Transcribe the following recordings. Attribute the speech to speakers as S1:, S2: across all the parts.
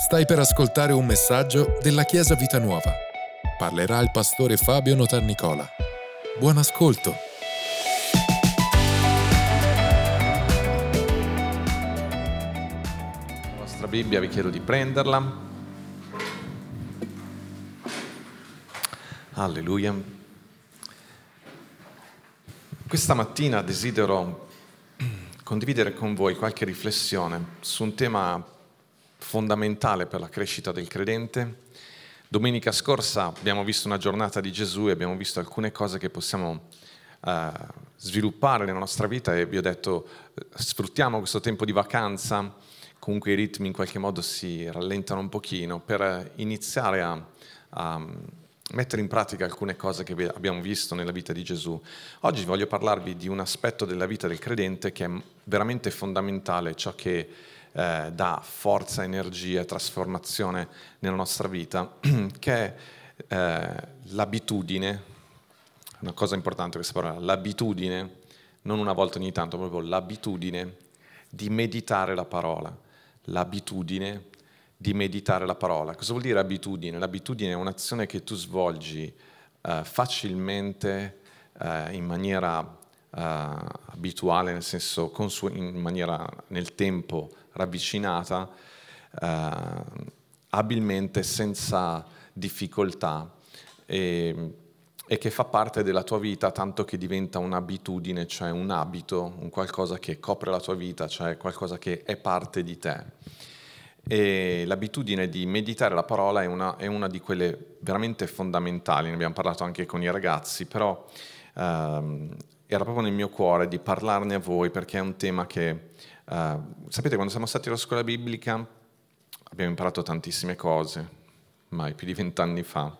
S1: Stai per ascoltare un messaggio della Chiesa Vita Nuova. Parlerà il pastore Fabio Notarnicola. Buon ascolto.
S2: La vostra Bibbia vi chiedo di prenderla. Alleluia. Questa mattina desidero condividere con voi qualche riflessione su un tema fondamentale per la crescita del credente. Domenica scorsa abbiamo visto una giornata di Gesù e abbiamo visto alcune cose che possiamo uh, sviluppare nella nostra vita e vi ho detto sfruttiamo questo tempo di vacanza, comunque i ritmi in qualche modo si rallentano un pochino per iniziare a, a mettere in pratica alcune cose che abbiamo visto nella vita di Gesù. Oggi voglio parlarvi di un aspetto della vita del credente che è veramente fondamentale, ciò che eh, dà forza, energia, trasformazione nella nostra vita, che è eh, l'abitudine, una cosa importante questa parola, l'abitudine, non una volta ogni tanto, proprio l'abitudine di meditare la parola, l'abitudine di meditare la parola. Cosa vuol dire abitudine? L'abitudine è un'azione che tu svolgi eh, facilmente, eh, in maniera eh, abituale, nel senso consu- in maniera nel tempo ravvicinata, eh, abilmente, senza difficoltà e, e, che fa parte della tua vita tanto che diventa un'abitudine, cioè un abito, un qualcosa che copre la tua vita, cioè qualcosa che è parte di te. E l'abitudine di meditare la parola è una, è una, di quelle veramente fondamentali, ne abbiamo parlato anche con i ragazzi, però ehm, era proprio nel mio cuore di parlarne a voi perché è un tema che Uh, sapete, quando siamo stati alla scuola biblica abbiamo imparato tantissime cose, mai più di vent'anni fa,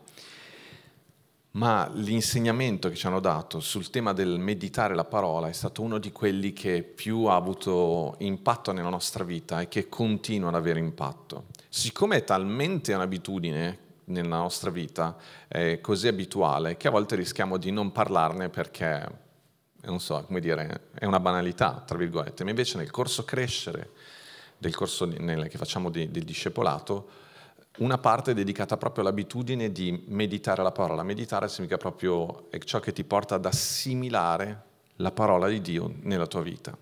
S2: ma l'insegnamento che ci hanno dato sul tema del meditare la parola è stato uno di quelli che più ha avuto impatto nella nostra vita e che continua ad avere impatto. Siccome è talmente un'abitudine nella nostra vita, è così abituale, che a volte rischiamo di non parlarne perché non so, come dire, è una banalità, tra virgolette, ma invece nel corso crescere, del corso che facciamo di, del discepolato, una parte è dedicata proprio all'abitudine di meditare la parola. Meditare significa proprio ciò che ti porta ad assimilare la parola di Dio nella tua vita.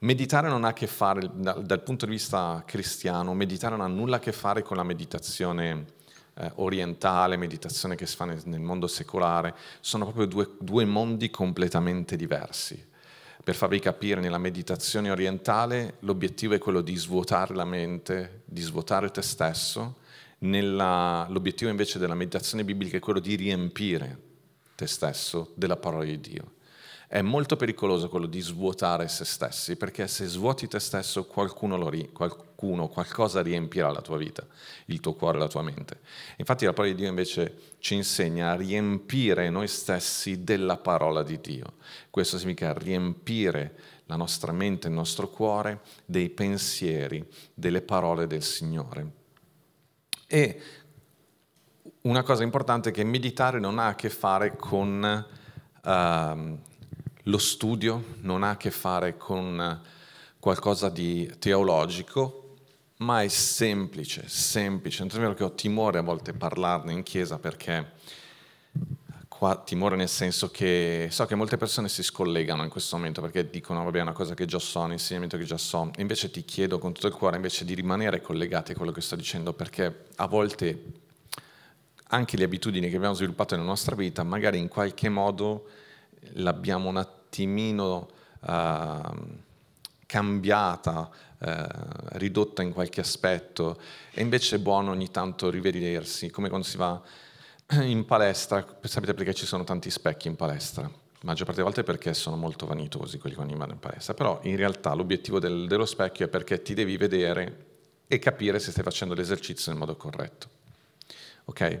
S2: Meditare non ha a che fare, dal, dal punto di vista cristiano, meditare non ha nulla a che fare con la meditazione eh, orientale, meditazione che si fa nel, nel mondo secolare, sono proprio due, due mondi completamente diversi. Per farvi capire, nella meditazione orientale l'obiettivo è quello di svuotare la mente, di svuotare te stesso, nella, l'obiettivo invece della meditazione biblica è quello di riempire te stesso della parola di Dio. È molto pericoloso quello di svuotare se stessi, perché se svuoti te stesso qualcuno, ri- qualcuno, qualcosa riempirà la tua vita, il tuo cuore, la tua mente. Infatti la parola di Dio invece ci insegna a riempire noi stessi della parola di Dio. Questo significa riempire la nostra mente, il nostro cuore dei pensieri, delle parole del Signore. E una cosa importante è che meditare non ha a che fare con... Uh, lo studio non ha a che fare con qualcosa di teologico, ma è semplice, semplice. Non è vero che ho timore a volte parlarne in chiesa perché qua timore nel senso che so che molte persone si scollegano in questo momento perché dicono vabbè è una cosa che già so, un insegnamento che già so, invece ti chiedo con tutto il cuore invece di rimanere collegati a quello che sto dicendo perché a volte anche le abitudini che abbiamo sviluppato nella nostra vita magari in qualche modo l'abbiamo un attimino uh, cambiata, uh, ridotta in qualche aspetto, e invece è buono ogni tanto rivedersi, come quando si va in palestra, sapete perché ci sono tanti specchi in palestra? La maggior parte delle volte perché sono molto vanitosi quelli che vanno in palestra, però in realtà l'obiettivo del, dello specchio è perché ti devi vedere e capire se stai facendo l'esercizio nel modo corretto. Ok?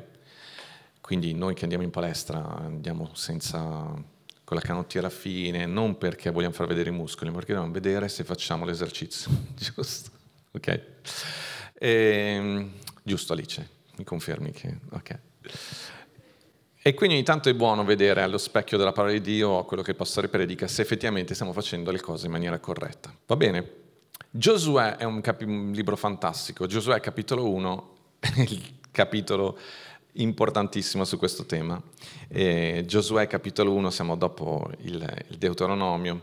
S2: Quindi noi che andiamo in palestra andiamo senza con la canottiera fine, non perché vogliamo far vedere i muscoli, ma perché dobbiamo vedere se facciamo l'esercizio, giusto? Ok? E, ehm, giusto Alice, mi confermi che... Ok. E quindi ogni tanto è buono vedere allo specchio della parola di Dio quello che il pastore predica, se effettivamente stiamo facendo le cose in maniera corretta. Va bene? Giosuè è un, capi- un libro fantastico. Giosuè capitolo 1 è il capitolo importantissimo su questo tema. E Giosuè capitolo 1, siamo dopo il, il Deuteronomio,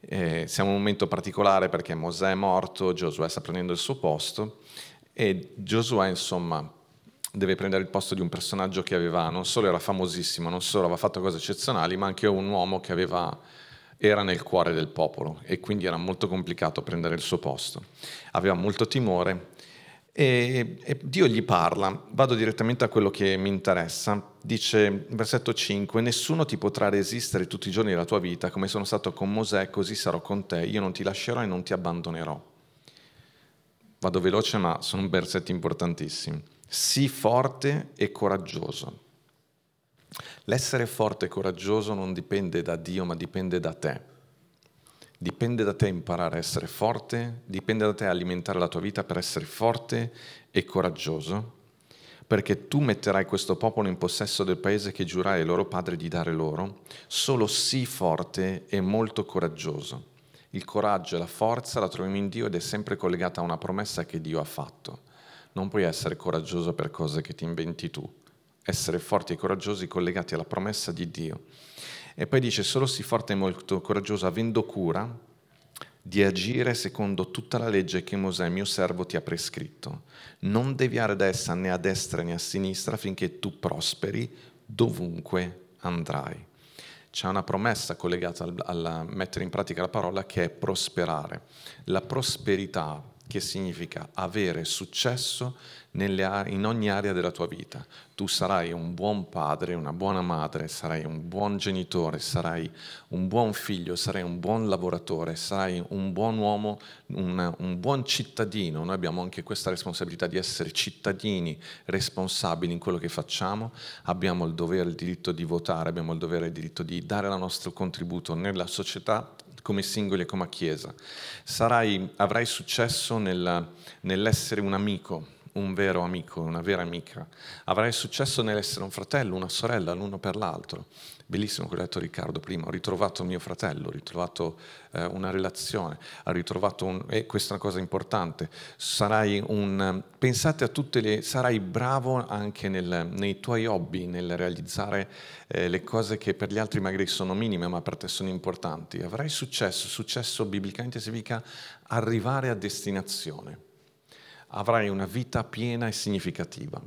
S2: eh, siamo in un momento particolare perché Mosè è morto, Giosuè sta prendendo il suo posto e Giosuè insomma deve prendere il posto di un personaggio che aveva, non solo era famosissimo, non solo aveva fatto cose eccezionali, ma anche un uomo che aveva, era nel cuore del popolo e quindi era molto complicato prendere il suo posto. Aveva molto timore e, e, Dio gli parla, vado direttamente a quello che mi interessa, dice versetto 5, nessuno ti potrà resistere tutti i giorni della tua vita, come sono stato con Mosè, così sarò con te, io non ti lascerò e non ti abbandonerò. Vado veloce ma sono versetti importantissimi. Sii forte e coraggioso. L'essere forte e coraggioso non dipende da Dio ma dipende da te. Dipende da te imparare a essere forte, dipende da te alimentare la tua vita per essere forte e coraggioso, perché tu metterai questo popolo in possesso del paese che giurai ai loro padri di dare loro, solo sii forte e molto coraggioso. Il coraggio e la forza la troviamo in Dio ed è sempre collegata a una promessa che Dio ha fatto. Non puoi essere coraggioso per cose che ti inventi tu, essere forti e coraggiosi collegati alla promessa di Dio. E poi dice, solo sii forte e molto coraggioso avendo cura di agire secondo tutta la legge che Mosè, mio servo, ti ha prescritto. Non deviare da essa né a destra né a sinistra finché tu prosperi dovunque andrai. C'è una promessa collegata al mettere in pratica la parola che è prosperare. La prosperità che significa avere successo nelle, in ogni area della tua vita. Tu sarai un buon padre, una buona madre, sarai un buon genitore, sarai un buon figlio, sarai un buon lavoratore, sarai un buon uomo, un, un buon cittadino. Noi abbiamo anche questa responsabilità di essere cittadini responsabili in quello che facciamo, abbiamo il dovere, il diritto di votare, abbiamo il dovere, il diritto di dare il nostro contributo nella società come singoli e come Chiesa. Sarai, avrai successo nel, nell'essere un amico, un vero amico, una vera amica. Avrai successo nell'essere un fratello, una sorella, l'uno per l'altro. Bellissimo quello che ha detto Riccardo prima, ho ritrovato mio fratello, ho ritrovato eh, una relazione, ho ritrovato un... e questa è una cosa importante, sarai un... pensate a tutte le... sarai bravo anche nel, nei tuoi hobby, nel realizzare eh, le cose che per gli altri magari sono minime ma per te sono importanti. Avrai successo, successo biblicamente significa arrivare a destinazione, avrai una vita piena e significativa.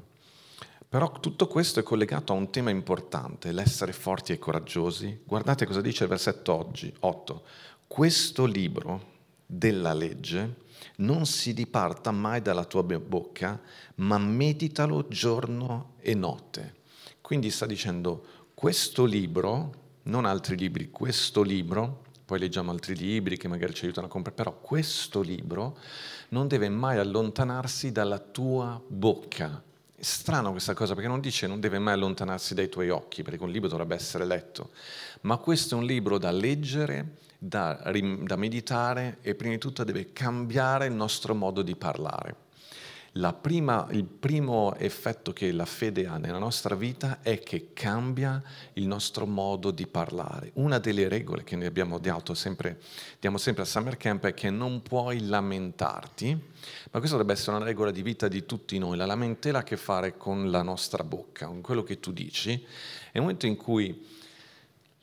S2: Però tutto questo è collegato a un tema importante, l'essere forti e coraggiosi. Guardate cosa dice il versetto oggi, 8. Questo libro della legge non si diparta mai dalla tua bocca, ma meditalo giorno e notte. Quindi sta dicendo, questo libro, non altri libri, questo libro, poi leggiamo altri libri che magari ci aiutano a comprare, però questo libro non deve mai allontanarsi dalla tua bocca, strano questa cosa perché non dice non deve mai allontanarsi dai tuoi occhi, perché un libro dovrebbe essere letto, ma questo è un libro da leggere, da, da meditare e prima di tutto deve cambiare il nostro modo di parlare. Prima, il primo effetto che la fede ha nella nostra vita è che cambia il nostro modo di parlare. Una delle regole che ne abbiamo dato sempre, diamo sempre a Summer Camp è che non puoi lamentarti, ma questa dovrebbe essere una regola di vita di tutti noi. La lamentela ha a che fare con la nostra bocca, con quello che tu dici. È un momento in cui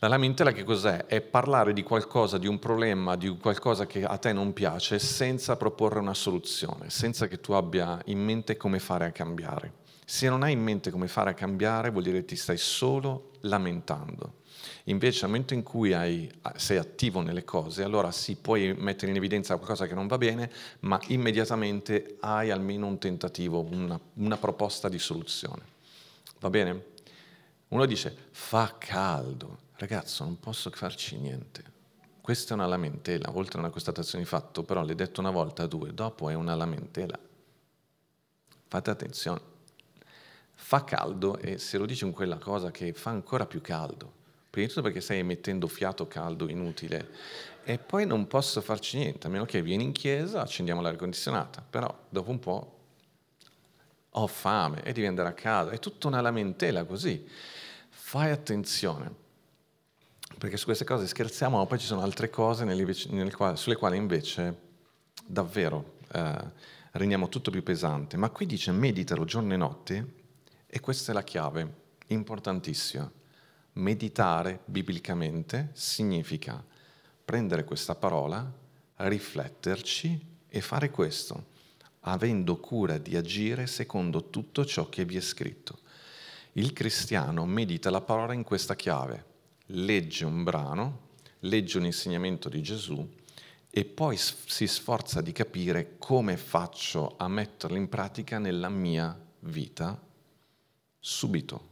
S2: la lamentela che cos'è? È parlare di qualcosa, di un problema, di qualcosa che a te non piace senza proporre una soluzione, senza che tu abbia in mente come fare a cambiare. Se non hai in mente come fare a cambiare vuol dire che ti stai solo lamentando. Invece nel momento in cui hai, sei attivo nelle cose, allora sì, puoi mettere in evidenza qualcosa che non va bene, ma immediatamente hai almeno un tentativo, una, una proposta di soluzione. Va bene? Uno dice, fa caldo ragazzo non posso farci niente. Questa è una lamentela, oltre a una constatazione di fatto, però l'hai detto una volta, due, dopo è una lamentela. Fate attenzione. Fa caldo e se lo dici in quella cosa che fa ancora più caldo, prima di tutto perché stai emettendo fiato caldo inutile e poi non posso farci niente, a meno che vieni in chiesa, accendiamo l'aria condizionata, però dopo un po' ho fame e devi andare a casa, è tutta una lamentela così. Fai attenzione perché su queste cose scherziamo, ma poi ci sono altre cose quali, sulle quali invece davvero eh, rendiamo tutto più pesante, ma qui dice meditalo giorno e notte e questa è la chiave, importantissima. Meditare biblicamente significa prendere questa parola, rifletterci e fare questo, avendo cura di agire secondo tutto ciò che vi è scritto. Il cristiano medita la parola in questa chiave, legge un brano, legge un insegnamento di Gesù e poi si sforza di capire come faccio a metterlo in pratica nella mia vita subito.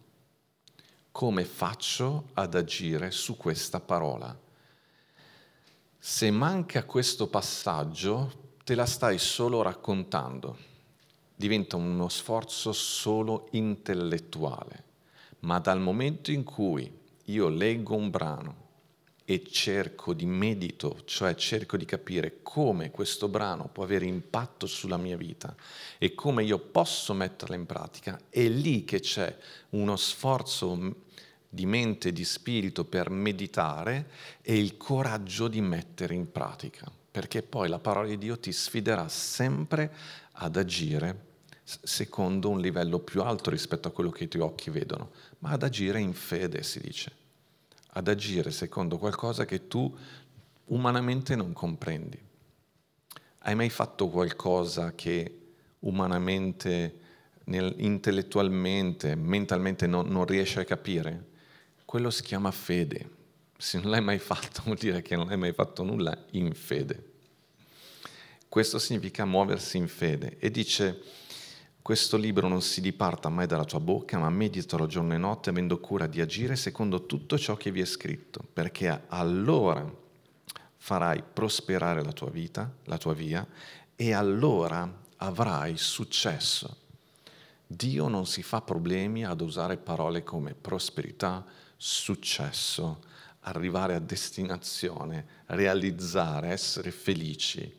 S2: Come faccio ad agire su questa parola? Se manca questo passaggio, te la stai solo raccontando. Diventa uno sforzo solo intellettuale. Ma dal momento in cui io leggo un brano, e cerco di medito, cioè cerco di capire come questo brano può avere impatto sulla mia vita e come io posso metterla in pratica, è lì che c'è uno sforzo di mente e di spirito per meditare e il coraggio di mettere in pratica, perché poi la parola di Dio ti sfiderà sempre ad agire secondo un livello più alto rispetto a quello che i tuoi occhi vedono, ma ad agire in fede, si dice ad agire secondo qualcosa che tu umanamente non comprendi. Hai mai fatto qualcosa che umanamente, nel, intellettualmente, mentalmente non, non riesci a capire? Quello si chiama fede. Se non l'hai mai fatto vuol dire che non hai mai fatto nulla in fede. Questo significa muoversi in fede. E dice questo libro non si diparta mai dalla tua bocca, ma meditalo giorno e notte avendo cura di agire secondo tutto ciò che vi è scritto, perché allora farai prosperare la tua vita, la tua via, e allora avrai successo. Dio non si fa problemi ad usare parole come prosperità, successo, arrivare a destinazione, realizzare, essere felici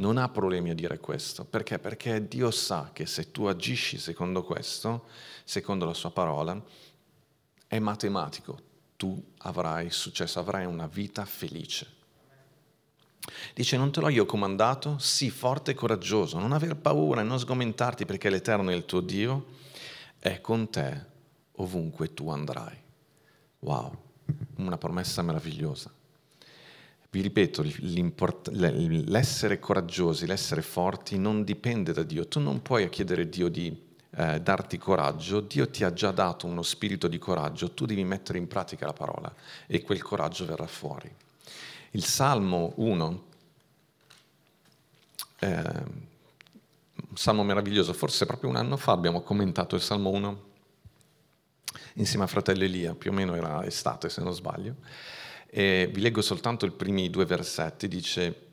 S2: non ha problemi a dire questo. Perché? Perché Dio sa che se tu agisci secondo questo, secondo la sua parola, è matematico. Tu avrai successo, avrai una vita felice. Dice, non te l'ho io comandato? Sii forte e coraggioso, non aver paura e non sgomentarti perché l'Eterno è il tuo Dio, è con te ovunque tu andrai. Wow, una promessa meravigliosa. Vi ripeto, l'essere coraggiosi, l'essere forti non dipende da Dio. Tu non puoi chiedere a Dio di eh, darti coraggio, Dio ti ha già dato uno spirito di coraggio, tu devi mettere in pratica la parola e quel coraggio verrà fuori. Il Salmo 1, eh, un salmo meraviglioso, forse proprio un anno fa abbiamo commentato il Salmo 1 insieme a fratello Elia, più o meno era estate se non sbaglio. E vi leggo soltanto i primi due versetti, dice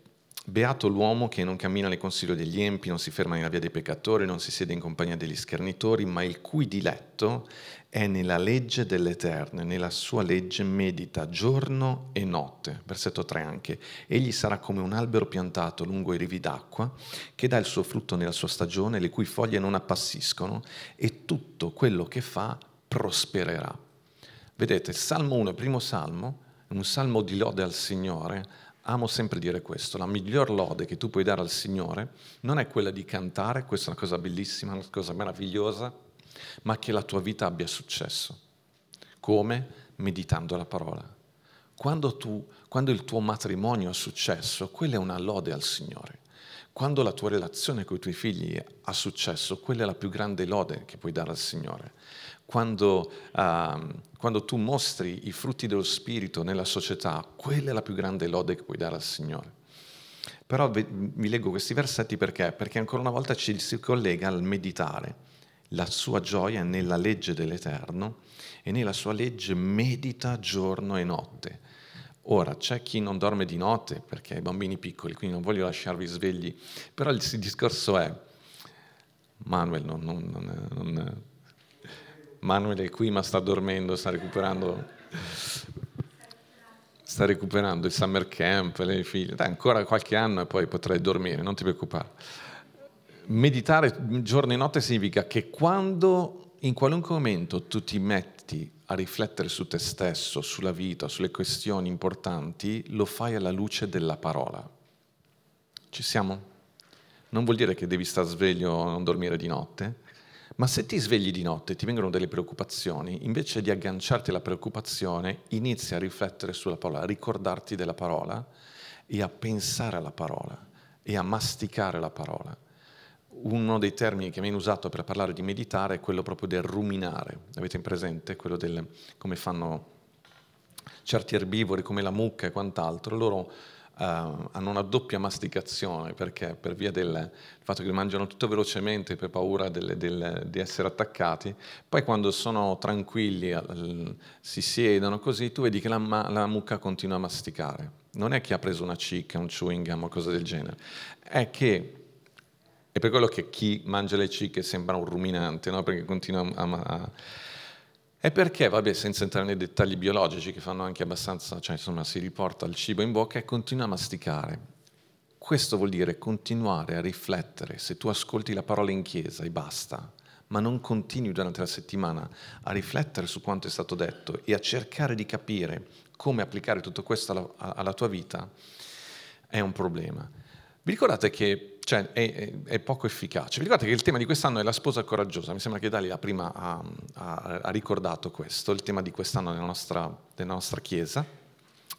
S2: Beato l'uomo che non cammina nel consiglio degli empi, non si ferma nella via dei peccatori, non si siede in compagnia degli schernitori, ma il cui diletto è nella legge dell'Eterno, nella sua legge medita giorno e notte. Versetto 3 anche. Egli sarà come un albero piantato lungo i rivi d'acqua, che dà il suo frutto nella sua stagione, le cui foglie non appassiscono, e tutto quello che fa prospererà. Vedete, Salmo 1, il primo Salmo, un salmo di lode al Signore, amo sempre dire questo, la miglior lode che tu puoi dare al Signore non è quella di cantare, questa è una cosa bellissima, una cosa meravigliosa, ma che la tua vita abbia successo. Come? Meditando la parola. Quando, tu, quando il tuo matrimonio ha successo, quella è una lode al Signore. Quando la tua relazione con i tuoi figli ha successo, quella è la più grande lode che puoi dare al Signore quando, uh, quando tu mostri i frutti dello Spirito nella società, quella è la più grande lode che puoi dare al Signore. Però vi leggo questi versetti perché? Perché ancora una volta ci si collega al meditare. La sua gioia è nella legge dell'Eterno e nella sua legge medita giorno e notte. Ora, c'è chi non dorme di notte perché ha i bambini piccoli, quindi non voglio lasciarvi svegli, però il discorso è, Manuel, non, non, non, Manuel è qui ma sta dormendo, sta recuperando, sta recuperando il summer camp, le figlie. Dai, ancora qualche anno e poi potrai dormire, non ti preoccupare. Meditare giorno e notte significa che quando in qualunque momento tu ti metti a riflettere su te stesso, sulla vita, sulle questioni importanti, lo fai alla luce della parola. Ci siamo? Non vuol dire che devi stare sveglio o non dormire di notte, ma se ti svegli di notte e ti vengono delle preoccupazioni, invece di agganciarti alla preoccupazione, inizia a riflettere sulla parola, a ricordarti della parola e a pensare alla parola e a masticare la parola. Uno dei termini che viene usato per parlare di meditare è quello proprio del ruminare. Avete in presente? Quello del come fanno certi erbivori come la mucca e quant'altro. Loro Uh, hanno una doppia masticazione perché per via del fatto che mangiano tutto velocemente per paura del, del, di essere attaccati, poi quando sono tranquilli uh, si siedono così, tu vedi che la, la, mucca continua a masticare. Non è che ha preso una cicca, un chewing gum o cose del genere, è che è per quello che chi mangia le cicche sembra un ruminante, no? perché continua a, a è perché, vabbè, senza entrare nei dettagli biologici che fanno anche abbastanza, cioè insomma si riporta il cibo in bocca e continua a masticare. Questo vuol dire continuare a riflettere. Se tu ascolti la parola in chiesa e basta, ma non continui durante la settimana a riflettere su quanto è stato detto e a cercare di capire come applicare tutto questo alla, alla tua vita, è un problema. Vi ricordate che cioè, è, è, poco efficace? Vi ricordate che il tema di quest'anno è la sposa coraggiosa? Mi sembra che Dalia prima ha, ha, ha ricordato questo, il tema di quest'anno nella nostra, nella nostra, Chiesa.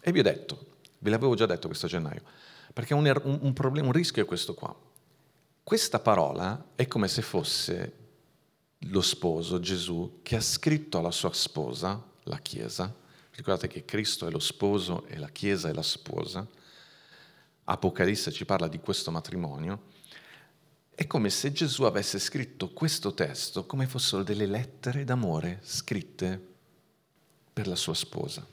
S2: E vi ho detto, ve l'avevo già detto questo gennaio, perché un, er, un, un, problema, un rischio è questo qua. Questa parola è come se fosse lo sposo, Gesù, che ha scritto alla sua sposa, la Chiesa. Ricordate che Cristo è lo sposo e la Chiesa è la sposa Apocalisse ci parla di questo matrimonio, è come se Gesù avesse scritto questo testo come fossero delle lettere d'amore scritte per la sua sposa.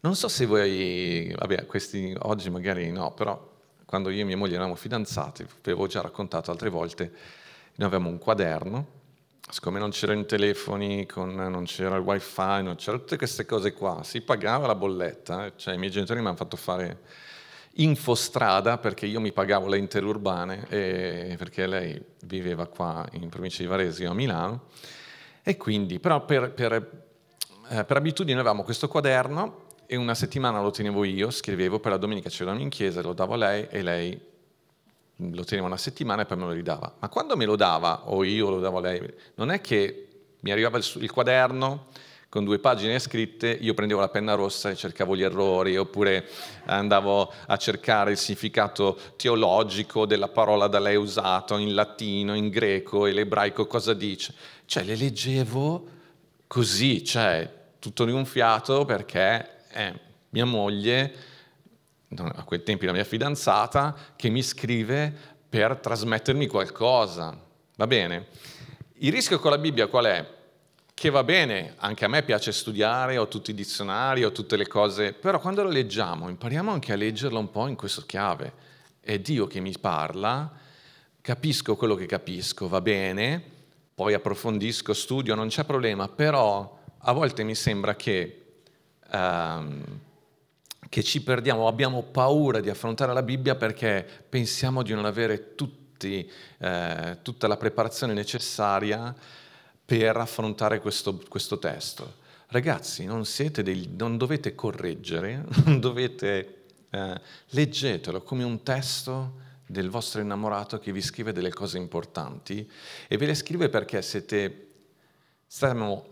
S2: Non so se voi, vabbè, questi oggi magari no, però quando io e mia moglie eravamo fidanzati, vi avevo già raccontato altre volte, noi avevamo un quaderno, siccome non c'erano i telefoni, con, non c'era il wifi, non c'erano tutte queste cose qua, si pagava la bolletta, eh, cioè i miei genitori mi hanno fatto fare infostrada perché io mi pagavo le interurbane e, perché lei viveva qua in provincia di Varese, io a Milano e quindi però per, per, eh, per abitudine avevamo questo quaderno e una settimana lo tenevo io, scrivevo, per la domenica ci in chiesa, lo davo a lei e lei lo teneva una settimana e poi me lo ridava. Ma quando me lo dava, o io lo davo a lei, non è che mi arrivava il, il quaderno, con due pagine scritte, io prendevo la penna rossa e cercavo gli errori, oppure andavo a cercare il significato teologico della parola da lei usata in latino, in greco e l'ebraico cosa dice. Cioè le leggevo così, cioè tutto di un fiato perché è mia moglie, a quei tempi la mia fidanzata, che mi scrive per trasmettermi qualcosa. Va bene? Il rischio con la Bibbia qual è? Che va bene, anche a me piace studiare, ho tutti i dizionari, ho tutte le cose, però quando lo leggiamo impariamo anche a leggerlo un po' in questo chiave. È Dio che mi parla, capisco quello che capisco, va bene, poi approfondisco, studio, non c'è problema, però a volte mi sembra che, um, che ci perdiamo, abbiamo paura di affrontare la Bibbia perché pensiamo di non avere tutti, eh, tutta la preparazione necessaria per affrontare questo, questo testo. Ragazzi, non, dei, non, dovete correggere, non dovete, eh, leggetelo come un testo del vostro innamorato che vi scrive delle cose importanti e ve le scrive perché siete, stiamo,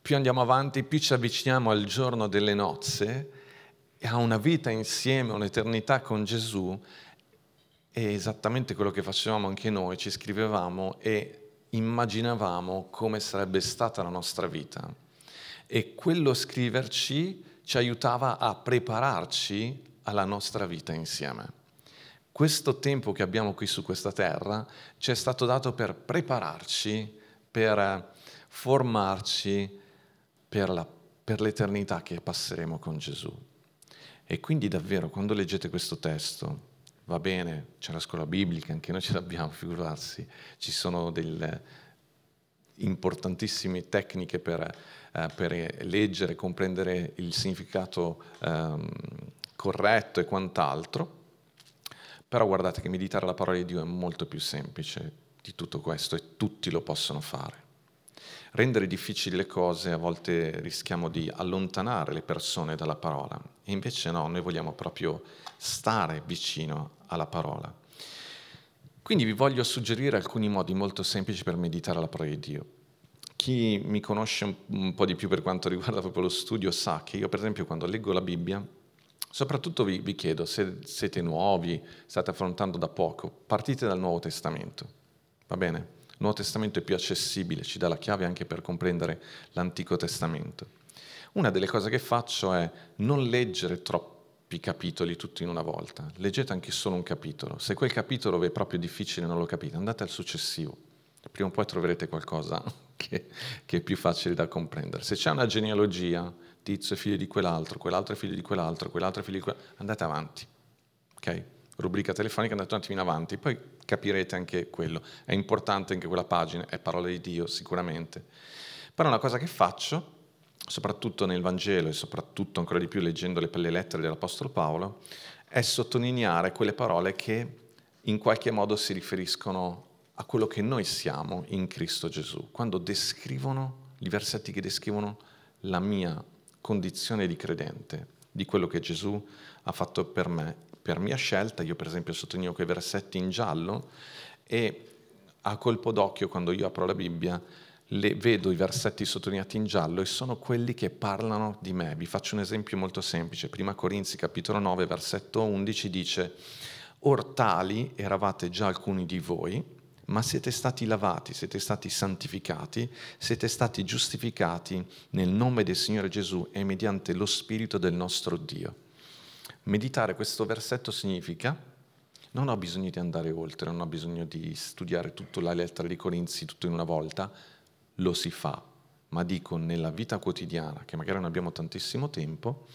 S2: più andiamo avanti, più ci avviciniamo al giorno delle nozze e a una vita insieme, un'eternità con Gesù, è esattamente quello che facevamo anche noi, ci scrivevamo e immaginavamo come sarebbe stata la nostra vita e quello scriverci ci aiutava a prepararci alla nostra vita insieme. Questo tempo che abbiamo qui su questa terra ci è stato dato per prepararci, per formarci per, la, per l'eternità che passeremo con Gesù. E quindi davvero quando leggete questo testo, va bene, c'è la scuola biblica, anche noi ce l'abbiamo, figurarsi, ci sono delle importantissime tecniche per, eh, per leggere, comprendere il significato ehm, corretto e quant'altro, però guardate che meditare la parola di Dio è molto più semplice di tutto questo e tutti lo possono fare. Rendere difficili le cose a volte rischiamo di allontanare le persone dalla parola e invece no, noi vogliamo proprio stare vicino alla parola. Quindi vi voglio suggerire alcuni modi molto semplici per meditare la parola di Dio. Chi mi conosce un, po' di più per quanto riguarda proprio lo studio sa che io per esempio quando leggo la Bibbia, soprattutto vi, vi chiedo se siete nuovi, state affrontando da poco, partite dal Nuovo Testamento, va bene? Il Nuovo Testamento è più accessibile, ci dà la chiave anche per comprendere l'Antico Testamento. Una delle cose che faccio è non leggere troppi capitoli tutti in una volta, leggete anche solo un capitolo. Se quel capitolo vi è proprio difficile e non lo capite, andate al successivo. Prima o poi troverete qualcosa che, che, è più facile da comprendere. Se c'è una genealogia, tizio è figlio di quell'altro, quell'altro è figlio di quell'altro, quell'altro è figlio di quell'altro, andate avanti. Ok? Rubrica telefonica, andate un attimino avanti, poi capirete anche quello. È importante anche quella pagina, è parola di Dio sicuramente. Però una cosa che faccio, soprattutto nel Vangelo e soprattutto ancora di più leggendo le, le lettere dell'Apostolo Paolo, è sottolineare quelle parole che in qualche modo si riferiscono a quello che noi siamo in Cristo Gesù, quando descrivono, i versetti che descrivono la mia condizione di credente, di quello che Gesù ha fatto per me, per mia scelta, io per esempio sottolineo quei versetti in giallo e a colpo d'occhio quando io apro la Bibbia le, vedo i versetti sottolineati in giallo e sono quelli che parlano di me. Vi faccio un esempio molto semplice. Prima Corinzi capitolo 9 versetto 11 dice Or tali eravate già alcuni di voi, ma siete stati lavati, siete stati santificati, siete stati giustificati nel nome del Signore Gesù e mediante lo Spirito del nostro Dio. Meditare questo versetto significa non ho bisogno di andare oltre, non ho bisogno di studiare tutta la lettera di Corinzi tutto in una volta, lo si fa, ma dico nella vita quotidiana, che magari non abbiamo tantissimo tempo,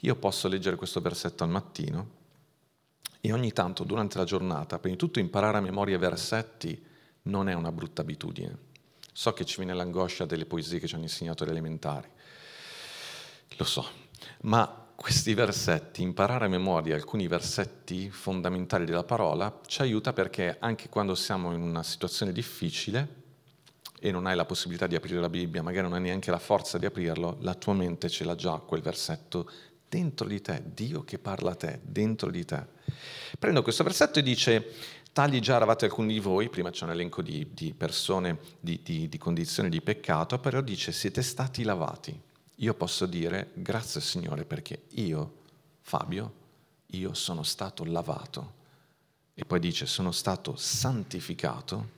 S2: io posso leggere questo versetto al mattino e ogni tanto durante la giornata, prima di tutto imparare a memoria versetti non è una brutta abitudine. So che ci viene l'angoscia delle poesie che ci hanno insegnato le elementari, lo so, ma questi versetti, imparare a memoria alcuni versetti fondamentali della parola, ci aiuta perché anche quando siamo in una situazione difficile e non hai la possibilità di aprire la Bibbia, magari non hai neanche la forza di aprirlo, la tua mente ce l'ha già quel versetto dentro di te, Dio che parla a te, dentro di te. Prendo questo versetto e dice, tagli già eravate alcuni di voi, prima c'è un elenco di, di persone, di, di, di condizioni di peccato, però dice, siete stati lavati. Io posso dire, grazie Signore, perché io, Fabio, io sono stato lavato. E poi dice, sono stato santificato,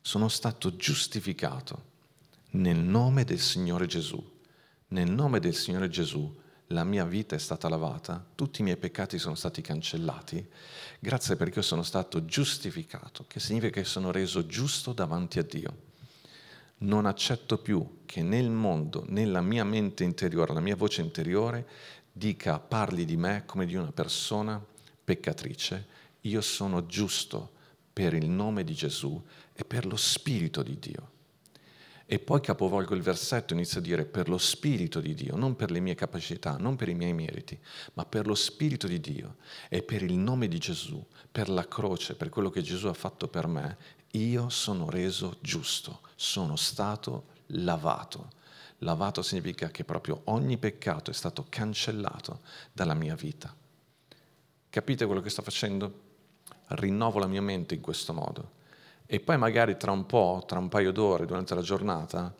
S2: sono stato giustificato nel nome del Signore Gesù. Nel nome del Signore Gesù la mia vita è stata lavata, tutti i miei peccati sono stati cancellati, grazie perché io sono stato giustificato, che significa che sono reso giusto davanti a Dio. Non accetto più che nel mondo, nella mia mente interiore, la mia voce interiore, dica, parli di me come di una persona peccatrice. Io sono giusto per il nome di Gesù e per lo Spirito di Dio. E poi capovolgo il versetto e inizio a dire per lo Spirito di Dio, non per le mie capacità, non per i miei meriti, ma per lo Spirito di Dio e per il nome di Gesù, per la croce, per quello che Gesù ha fatto per me, io sono reso giusto, sono stato lavato. Lavato significa che proprio ogni peccato è stato cancellato dalla mia vita. Capite quello che sto facendo? Rinnovo la mia mente in questo modo e poi magari tra un po', tra un paio d'ore durante la giornata,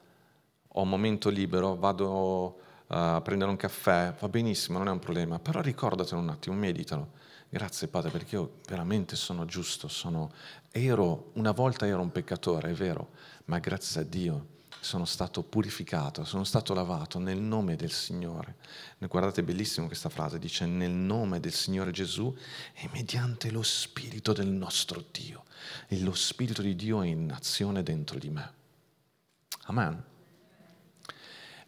S2: ho un momento libero, vado eh, a prendere un caffè, va benissimo, non è un problema, però ricordatelo un attimo, meditalo. Grazie Padre perché io veramente sono giusto, sono... ero, una volta ero un peccatore, è vero, ma grazie a Dio sono stato purificato, sono stato lavato nel nome del Signore. Guardate, bellissimo questa frase, dice nel nome del Signore Gesù e mediante lo Spirito del nostro Dio. E lo Spirito di Dio è in azione dentro di me. Amen.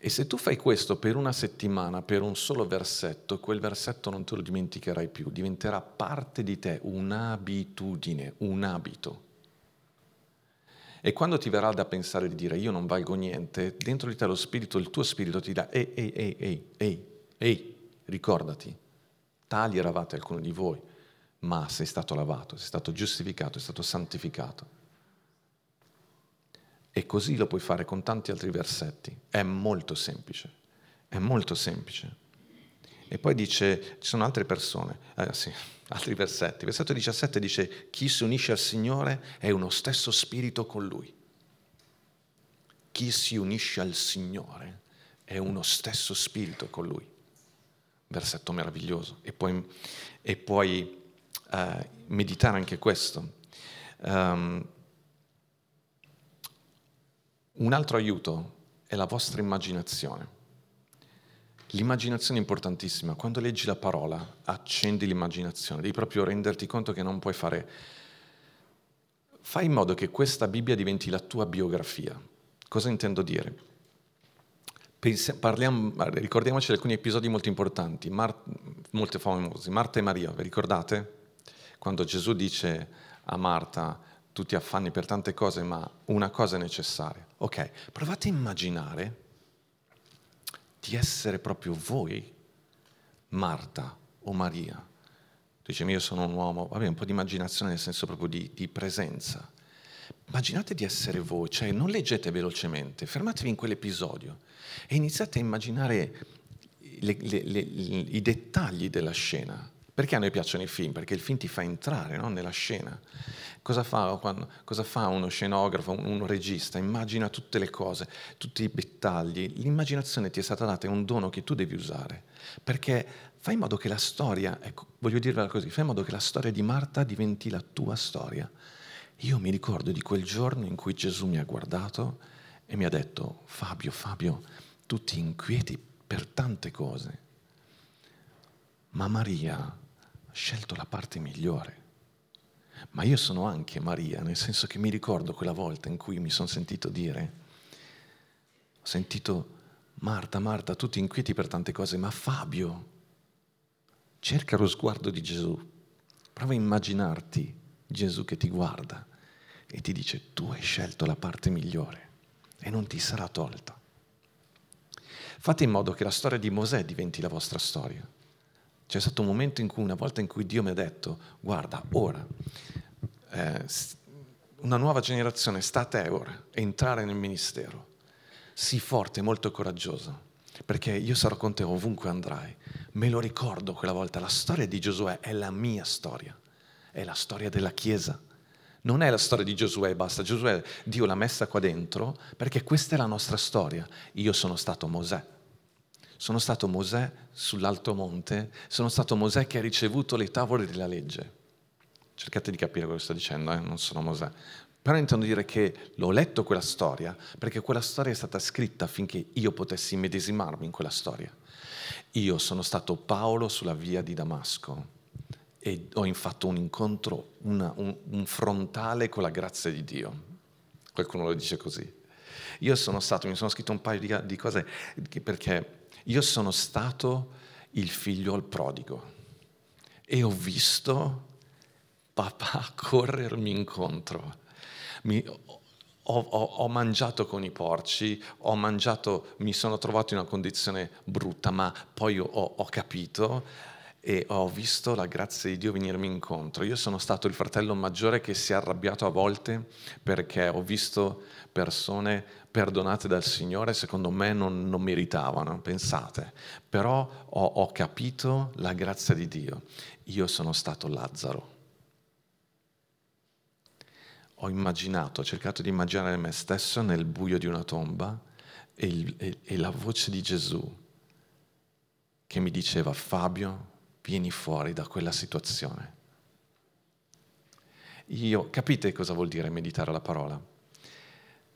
S2: E se tu fai questo per una settimana, per un solo versetto, quel versetto non te lo dimenticherai più, diventerà parte di te, un'abitudine, un abito. E quando ti verrà da pensare di dire io non valgo niente, dentro di te lo spirito, il tuo spirito ti dà ehi, ehi, ehi, ehi, ehi, ehi, ricordati, tali eravate alcuni di voi, ma sei stato lavato, sei stato giustificato, sei stato santificato. E così lo puoi fare con tanti altri versetti. È molto semplice, è molto semplice. E poi dice, ci sono altre persone, eh, sì, altri versetti. Versetto 17 dice, chi si unisce al Signore è uno stesso spirito con Lui. Chi si unisce al Signore è uno stesso spirito con Lui. Versetto meraviglioso. E poi, e poi eh, meditare anche questo. Um, un altro aiuto è la vostra immaginazione. L'immaginazione è importantissima. Quando leggi la parola, accendi l'immaginazione. Devi proprio renderti conto che non puoi fare... Fai in modo che questa Bibbia diventi la tua biografia. Cosa intendo dire? Parliamo, ricordiamoci di alcuni episodi molto importanti, Mar- molto famosi. Marta e Maria, vi ricordate? Quando Gesù dice a Marta, tu ti affanni per tante cose, ma una cosa è necessaria. Ok, provate a immaginare di essere proprio voi, Marta o Maria. Tu dici, io sono un uomo, vabbè, un po' di immaginazione nel senso proprio di, di presenza. Immaginate di essere voi, cioè non leggete velocemente, fermatevi in quell'episodio e iniziate a immaginare le, le, le, i dettagli della scena. Perché a noi piacciono i film? Perché il film ti fa entrare no? nella scena. Cosa fa, quando, cosa fa, uno scenografo, un, un, regista? Immagina tutte le cose, tutti i dettagli. L'immaginazione ti è stata data, è un dono che tu devi usare. Perché fai in modo che la storia, ecco, voglio dirvela così, fai in modo che la storia di Marta diventi la tua storia. Io mi ricordo di quel giorno in cui Gesù mi ha guardato e mi ha detto, Fabio, Fabio, tu ti inquieti per tante cose, ma Maria scelto la parte migliore. Ma io sono anche Maria, nel senso che mi ricordo quella volta in cui mi sono sentito dire, ho sentito Marta, Marta, tu ti inquieti per tante cose, ma Fabio, cerca lo sguardo di Gesù, prova a immaginarti Gesù che ti guarda e ti dice, tu hai scelto la parte migliore e non ti sarà tolta. Fate in modo che la storia di Mosè diventi la vostra storia. C'è stato un momento in cui, una volta in cui Dio mi ha detto, guarda, ora, eh, una nuova generazione sta a te ora, entrare nel ministero. Sii forte molto coraggioso, perché io sarò con te ovunque andrai. Me lo ricordo quella volta, la storia di Giosuè è la mia storia, è la storia della Chiesa. Non è la storia di Giosuè e basta. Giosuè, Dio l'ha messa qua dentro perché questa è la nostra storia. Io sono stato Mosè. Sono stato Mosè sull'alto monte, sono stato Mosè che ha ricevuto le tavole della legge. Cercate di capire cosa sto dicendo, eh? non sono Mosè. Però intendo dire che l'ho letto quella storia perché quella storia è stata scritta affinché io potessi medesimarmi in quella storia. Io sono stato Paolo sulla via di Damasco e ho fatto un incontro, una, un, un frontale con la grazia di Dio. Qualcuno lo dice così. Io sono stato, mi sono scritto un paio di, di cose perché io sono stato il figlio al prodigo e ho visto papà corrermi incontro. Mi, ho, ho, ho, mangiato con i porci, ho mangiato, mi sono trovato in una condizione brutta, ma poi ho, ho capito e ho visto la grazia di Dio venirmi incontro. Io sono stato il fratello maggiore che si è arrabbiato a volte perché ho visto persone perdonate dal Signore, secondo me non, non meritavano, pensate. Però ho, ho capito la grazia di Dio. Io sono stato Lazzaro. Ho immaginato, ho cercato di immaginare me stesso nel buio di una tomba e, il, e, e la voce di Gesù che mi diceva Fabio, vieni fuori da quella situazione. Io, capite cosa vuol dire meditare la parola?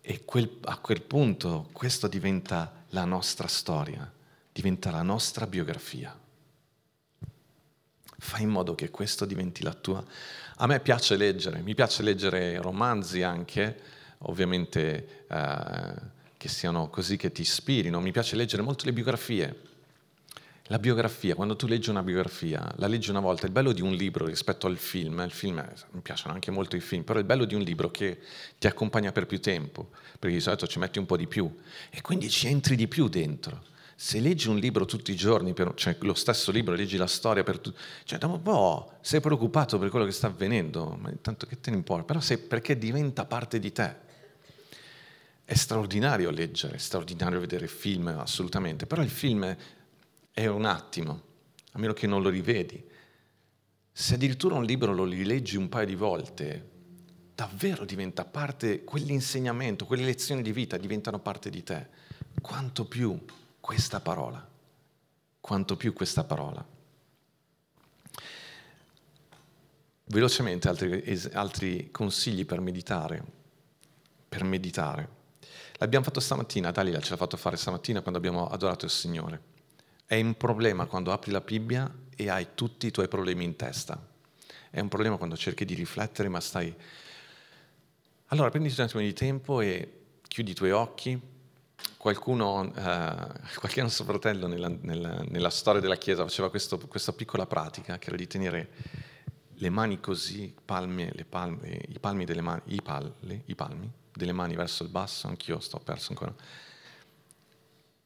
S2: E quel, a quel punto questo diventa la nostra storia, diventa la nostra biografia. Fai in modo che questo diventi la tua. A me piace leggere, mi piace leggere romanzi anche, ovviamente eh, che siano così che ti ispirino, mi piace leggere molto le biografie, la biografia, quando tu leggi una biografia, la leggi una volta, il bello di un libro rispetto al film, il film è, mi piacciono anche molto i film, però il bello di un libro che ti accompagna per più tempo, perché di solito ci metti un po' di più e quindi ci entri di più dentro. Se leggi un libro tutti i giorni, per, cioè lo stesso libro, leggi la storia per tutti, cioè dopo un po' sei preoccupato per quello che sta avvenendo, ma intanto che te ne importa, però sei perché diventa parte di te. È straordinario leggere, è straordinario vedere film, assolutamente, però il film è un attimo, a meno che non lo rivedi. Se addirittura un libro lo rileggi un paio di volte, davvero diventa parte, quell'insegnamento, quelle lezioni di vita diventano parte di te. Quanto più questa parola, quanto più questa parola. Velocemente altri, altri consigli per meditare. Per meditare. L'abbiamo fatto stamattina, Dalila ce l'ha fatto fare stamattina quando abbiamo adorato il Signore. È un problema quando apri la Bibbia e hai tutti i tuoi problemi in testa. È un problema quando cerchi di riflettere ma stai... Allora prenditi un attimo di tempo e chiudi i tuoi occhi. Qualcuno, eh, qualche nostro fratello nella, nella, nella, storia della Chiesa faceva questo, questa piccola pratica che era di tenere le mani così, palme, palme, i palmi delle mani, i, palle, i palmi delle mani verso il basso, anch'io sto perso ancora.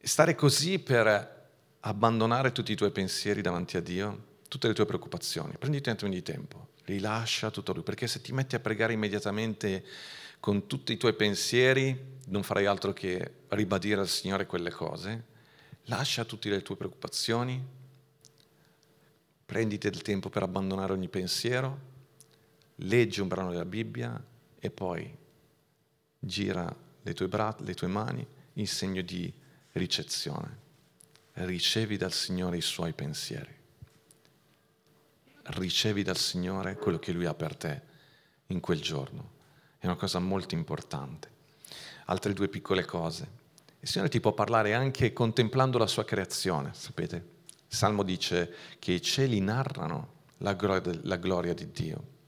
S2: Stare così per abbandonare tutti i tuoi pensieri davanti a Dio, tutte le tue preoccupazioni. Prenditi un attimo di tempo, rilascia tutto lui, perché se ti metti a pregare immediatamente con tutti i tuoi pensieri, non farai altro che ribadire al Signore quelle cose. Lascia tutte le tue preoccupazioni, prenditi del tempo per abbandonare ogni pensiero, leggi un brano della Bibbia e poi gira le tue, bra- le tue mani in segno di ricezione. Ricevi dal Signore i suoi pensieri. Ricevi dal Signore quello che Lui ha per te in quel giorno. È una cosa molto importante. Altre due piccole cose. Il Signore ti può parlare anche contemplando la sua creazione, sapete? Il Salmo dice che i cieli narrano la gloria, la gloria di Dio.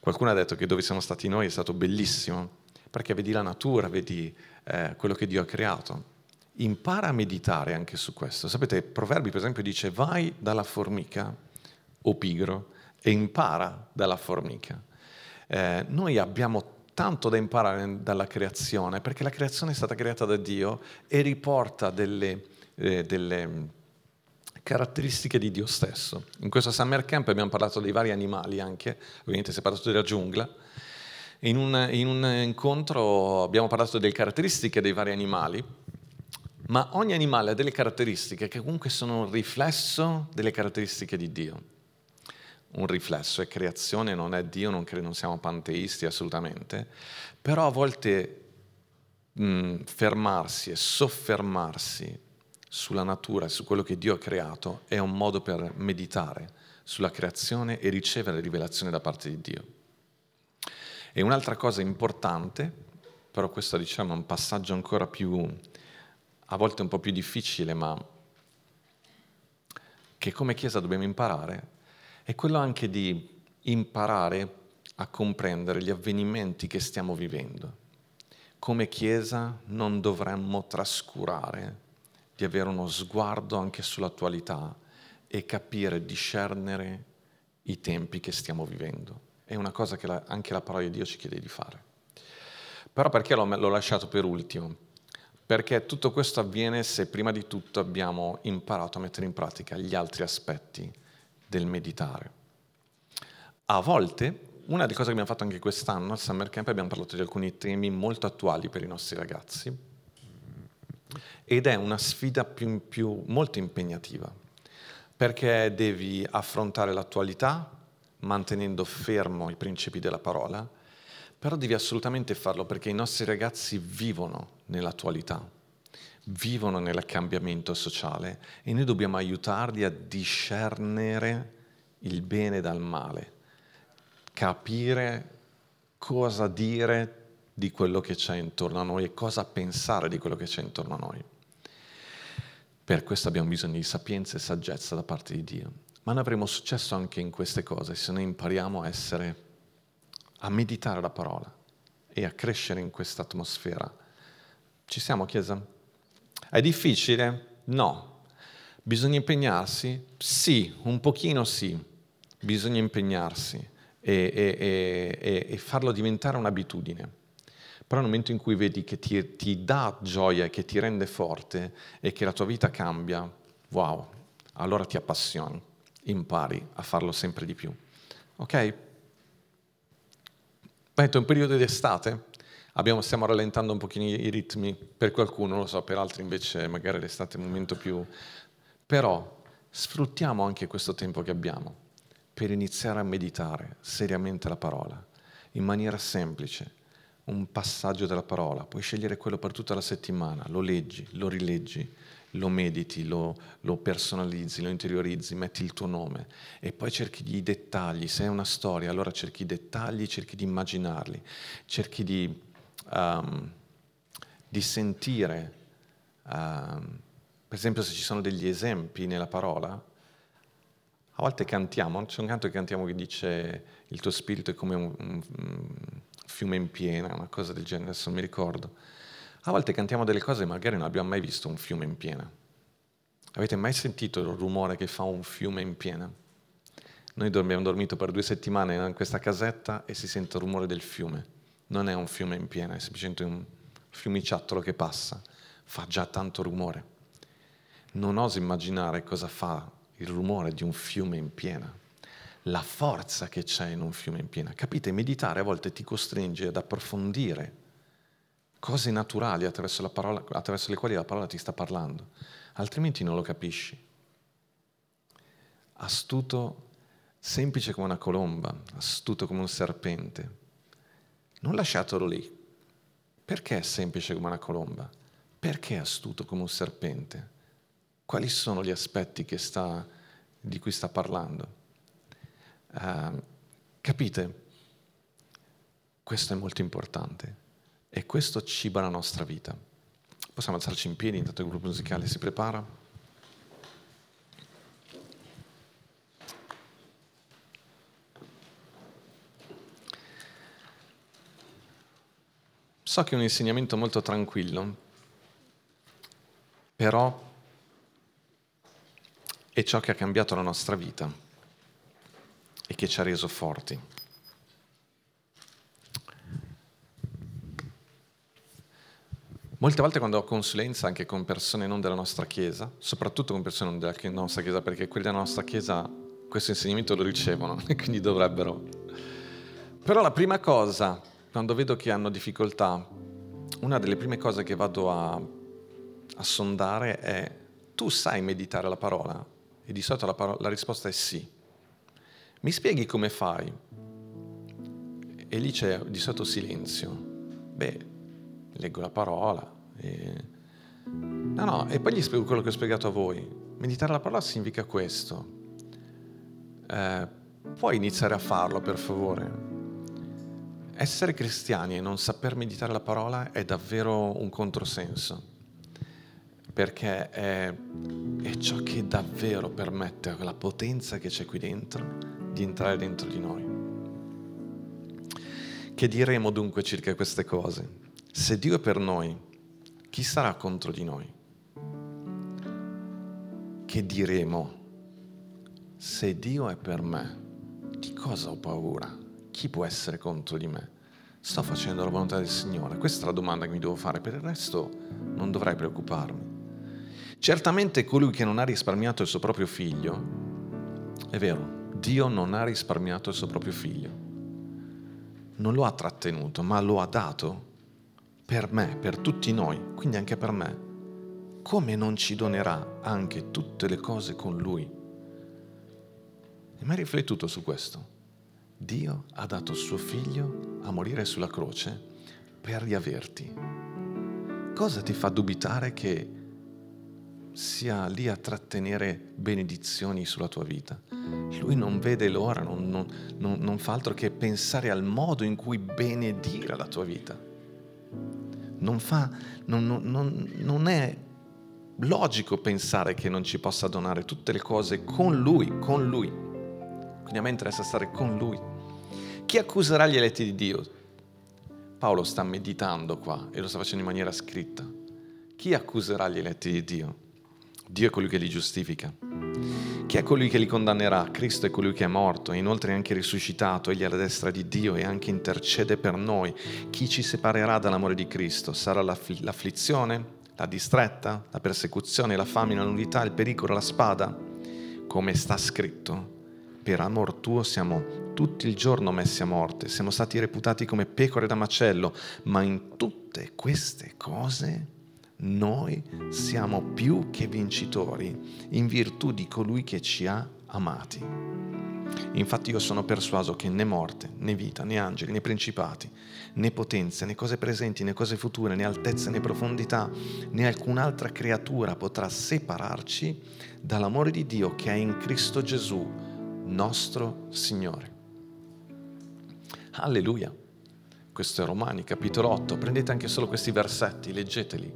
S2: Qualcuno ha detto che dove siamo stati noi è stato bellissimo, perché vedi la natura, vedi eh, quello che Dio ha creato. Impara a meditare anche su questo. Sapete, Proverbi per esempio dice vai dalla formica, o pigro, e impara dalla formica. Eh, noi abbiamo tanto da imparare dalla creazione, perché la creazione è stata creata da Dio e riporta delle, eh, delle caratteristiche di Dio stesso. In questo Summer Camp abbiamo parlato dei vari animali anche, ovviamente si è parlato della giungla, in un, in un incontro abbiamo parlato delle caratteristiche dei vari animali, ma ogni animale ha delle caratteristiche che comunque sono un riflesso delle caratteristiche di Dio. Un riflesso, è creazione, non è Dio, non, cre- non siamo panteisti assolutamente, però a volte mh, fermarsi e soffermarsi sulla natura su quello che Dio ha creato è un modo per meditare sulla creazione e ricevere rivelazione da parte di Dio. E un'altra cosa importante, però questo diciamo è un passaggio ancora più, a volte un po' più difficile, ma che come Chiesa dobbiamo imparare, è quello anche di imparare a comprendere gli avvenimenti che stiamo vivendo. Come Chiesa non dovremmo trascurare di avere uno sguardo anche sull'attualità e capire, discernere i tempi che stiamo vivendo è una cosa che la, anche la parola di Dio ci chiede di fare. Però perché l'ho, l'ho lasciato per ultimo? Perché tutto questo avviene se prima di tutto abbiamo imparato a mettere in pratica gli altri aspetti del meditare. A volte, una delle cose che abbiamo fatto anche quest'anno al Summer Camp, abbiamo parlato di alcuni temi molto attuali per i nostri ragazzi ed è una sfida più, più, molto impegnativa perché devi affrontare l'attualità, mantenendo fermo i principi della parola, però devi assolutamente farlo perché i nostri ragazzi vivono nell'attualità, vivono nel cambiamento sociale e noi dobbiamo aiutarli a discernere il bene dal male, capire cosa dire di quello che c'è intorno a noi e cosa pensare di quello che c'è intorno a noi. Per questo abbiamo bisogno di sapienza e saggezza da parte di Dio. Ma noi avremo successo anche in queste cose se noi impariamo a essere, a meditare la parola e a crescere in questa atmosfera. Ci siamo, Chiesa? È difficile? No. Bisogna impegnarsi? Sì, un pochino sì. Bisogna impegnarsi e, e, e, e farlo diventare un'abitudine. Però nel momento in cui vedi che ti, ti dà gioia che ti rende forte e che la tua vita cambia, wow, allora ti appassioni impari a farlo sempre di più. Ok? Metto un periodo d'estate, Abbiamo, stiamo rallentando un pochino i ritmi, per qualcuno lo so, per altri invece magari l'estate è un momento più... Però sfruttiamo anche questo tempo che abbiamo per iniziare a meditare seriamente la parola, in maniera semplice, un passaggio della parola, puoi scegliere quello per tutta la settimana, lo leggi, lo rileggi, lo mediti, lo, lo, personalizzi, lo interiorizzi, metti il tuo nome e poi cerchi i dettagli. Se è una storia, allora cerchi i dettagli, cerchi di immaginarli, cerchi di um, di sentire, um, per esempio se ci sono degli esempi nella parola, a volte cantiamo, c'è un canto che cantiamo che dice il tuo spirito è come un, un, fiume in piena, una cosa del genere, adesso non mi ricordo. A volte cantiamo delle cose e magari non abbiamo mai visto un fiume in piena. Avete mai sentito il rumore che fa un fiume in piena? Noi abbiamo dormito per due settimane in questa casetta e si sente il rumore del fiume non è un fiume in piena, è semplicemente un fiumiciattolo che passa, fa già tanto rumore. Non oso immaginare cosa fa il rumore di un fiume in piena, la forza che c'è in un fiume in piena. Capite? Meditare a volte ti costringe ad approfondire cose naturali attraverso, parola, attraverso le quali la parola ti sta parlando, altrimenti non lo capisci. Astuto, semplice come una colomba, astuto come un serpente non lasciatelo lì. Perché è semplice come una colomba? Perché è astuto come un serpente? Quali sono gli aspetti sta, di cui sta parlando? Uh, capite? Questo è molto importante e questo ciba la nostra vita. Possiamo alzarci in piedi, intanto il gruppo musicale si prepara. So che è un insegnamento molto tranquillo, però è ciò che ha cambiato la nostra vita e che ci ha reso forti. Molte volte quando ho consulenza anche con persone non della nostra chiesa, soprattutto con persone non della nostra chiesa, perché quelli della nostra chiesa questo insegnamento lo ricevono e quindi dovrebbero. Però la prima cosa quando vedo che hanno difficoltà, una delle prime cose che vado a, a sondare è tu sai meditare la parola? E di solito la, parola, la risposta è sì. Mi spieghi come fai? E lì c'è di solito silenzio. Beh, leggo la parola. E... No, no, e poi gli spiego quello che ho spiegato a voi. Meditare la parola significa questo. Eh, puoi iniziare a farlo, per favore? Essere cristiani e non saper meditare la parola è davvero un controsenso, perché è, è ciò che davvero permette a quella potenza che c'è qui dentro di entrare dentro di noi. Che diremo dunque circa queste cose? Se Dio è per noi, chi sarà contro di noi? Che diremo? Se Dio è per me, di cosa ho paura? Chi può essere contro di me? Sto facendo la volontà del Signore? Questa è la domanda che mi devo fare, per il resto non dovrei preoccuparmi. Certamente colui che non ha risparmiato il suo proprio figlio, è vero, Dio non ha risparmiato il suo proprio figlio, non lo ha trattenuto, ma lo ha dato per me, per tutti noi, quindi anche per me. Come non ci donerà anche tutte le cose con lui? Hai mai riflettuto su questo? Dio ha dato suo figlio a morire sulla croce per riaverti. Cosa ti fa dubitare che sia lì a trattenere benedizioni sulla tua vita? Lui non vede l'ora, non, non, non, non fa altro che pensare al modo in cui benedire la tua vita. Non, fa, non è logico pensare che non ci possa donare tutte le cose con Lui, con Lui. Quindi a me interessa stare con Lui. Chi accuserà gli eletti di Dio? Paolo sta meditando qua e lo sta facendo in maniera scritta. Chi accuserà gli eletti di Dio? Dio è colui che li giustifica. Chi è colui che li condannerà? Cristo è colui che è morto e inoltre è anche risuscitato, egli è alla destra di Dio e anche intercede per noi. Chi ci separerà dall'amore di Cristo? Sarà l'afflizione, la distretta, la persecuzione, la famine, la nudità, il pericolo, la spada? Come sta scritto, per amor tuo siamo tutti il giorno messi a morte, siamo stati reputati come pecore da macello, ma in tutte queste cose noi siamo più che vincitori in virtù di colui che ci ha amati. Infatti io sono persuaso che né morte, né vita, né angeli, né principati, né potenze, né cose presenti, né cose future, né altezze, né profondità, né alcun'altra creatura potrà separarci dall'amore di Dio che è in Cristo Gesù, nostro Signore. Alleluia. Questo è Romani, capitolo 8. Prendete anche solo questi versetti, leggeteli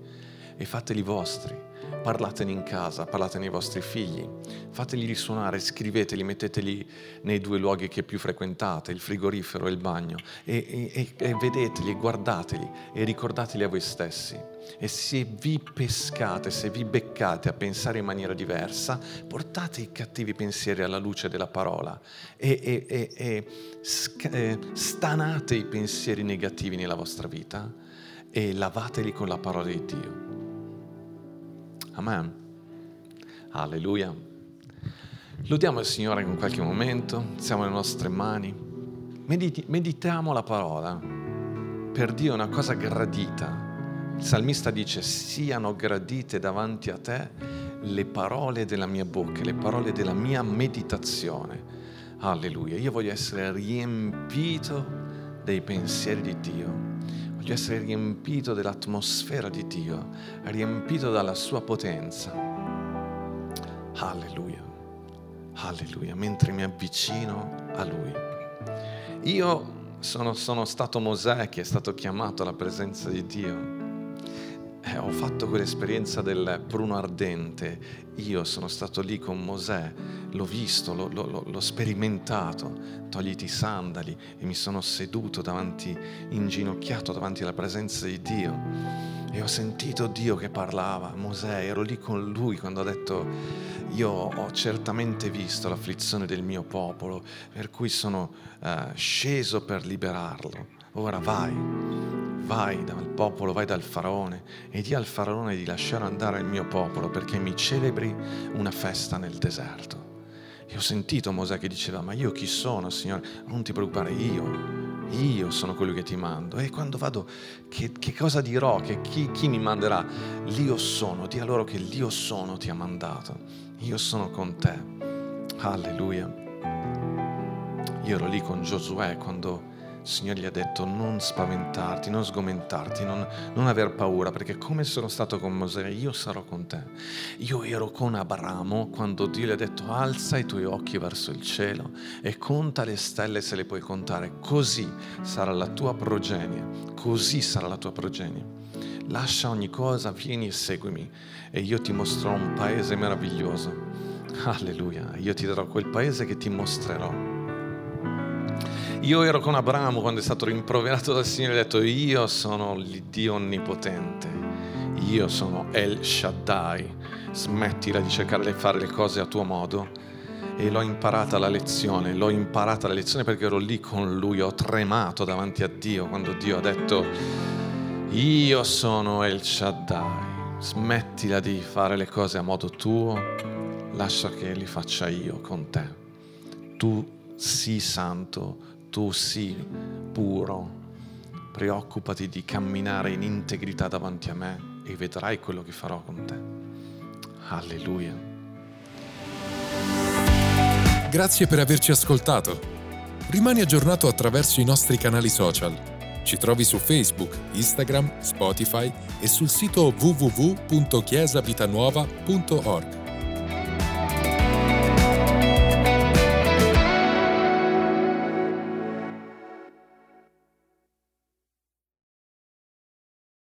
S2: e fateli vostri parlatene in casa, parlatene ai vostri figli, fateli risuonare, scriveteli, metteteli nei due luoghi che più frequentate, il frigorifero e il bagno, e, e, e vedeteli, guardateli e ricordateli a voi stessi. E se vi pescate, se vi beccate a pensare in maniera diversa, portate i cattivi pensieri alla luce della parola e, e, e eh, stanate i pensieri negativi nella vostra vita e lavateli con la parola di Dio. Amen. Alleluia. Lodiamo il Signore in qualche momento, siamo le nostre mani, Mediti, meditiamo la parola. Per Dio è una cosa gradita. Il salmista dice, siano gradite davanti a te le parole della mia bocca, le parole della mia meditazione. Alleluia. Io voglio essere riempito dei pensieri di Dio voglio essere riempito dell'atmosfera di Dio, riempito dalla sua potenza. Alleluia, alleluia, mentre mi avvicino a Lui. Io sono, sono stato Mosè che è stato chiamato alla presenza di Dio. Eh, ho fatto quell'esperienza del pruno ardente. Io sono stato lì con Mosè, l'ho visto, l'ho, l'ho, l'ho sperimentato. Togliti i sandali e mi sono seduto davanti, inginocchiato davanti alla presenza di Dio. E ho sentito Dio che parlava. Mosè, ero lì con lui quando ha detto, io ho certamente visto l'afflizione del mio popolo, per cui sono uh, sceso per liberarlo. Ora vai vai dal popolo, vai dal faraone e di al faraone di lasciare andare il mio popolo perché mi celebri una festa nel deserto. E ho sentito Mosè che diceva, ma io chi sono, Signore? Non ti preoccupare, io, io sono quello che ti mando. E quando vado, che, che cosa dirò? Che chi, chi mi manderà? L'io sono, di a loro che l'io sono ti ha mandato. Io sono con te. Alleluia. Io ero lì con Giosuè quando il Signore gli ha detto non spaventarti, non sgomentarti, non, non aver paura, perché come sono stato con Mosè, io sarò con te. Io ero con Abramo quando Dio gli ha detto alza i tuoi occhi verso il cielo e conta le stelle se le puoi contare, così sarà la tua progenie, così sarà la tua progenie. Lascia ogni cosa, vieni e seguimi e io ti mostrerò un paese meraviglioso. Alleluia, io ti darò quel paese che ti mostrerò. Io ero con Abramo quando è stato rimproverato dal Signore e ha detto io sono l'Iddio onnipotente, io sono El Shaddai, smettila di cercare di fare le cose a tuo modo. E l'ho imparata la lezione, l'ho imparata la lezione perché ero lì con lui, ho tremato davanti a Dio quando Dio ha detto io sono El Shaddai, smettila di fare le cose a modo tuo, lascia che li faccia io con te. Tu sii santo, tu sii puro, preoccupati di camminare in integrità davanti a me e vedrai quello che farò con te. Alleluia.
S1: Grazie per averci ascoltato. Rimani aggiornato attraverso i nostri canali social. Ci trovi su Facebook, Instagram, Spotify e sul sito www.chiesavitanuova.org.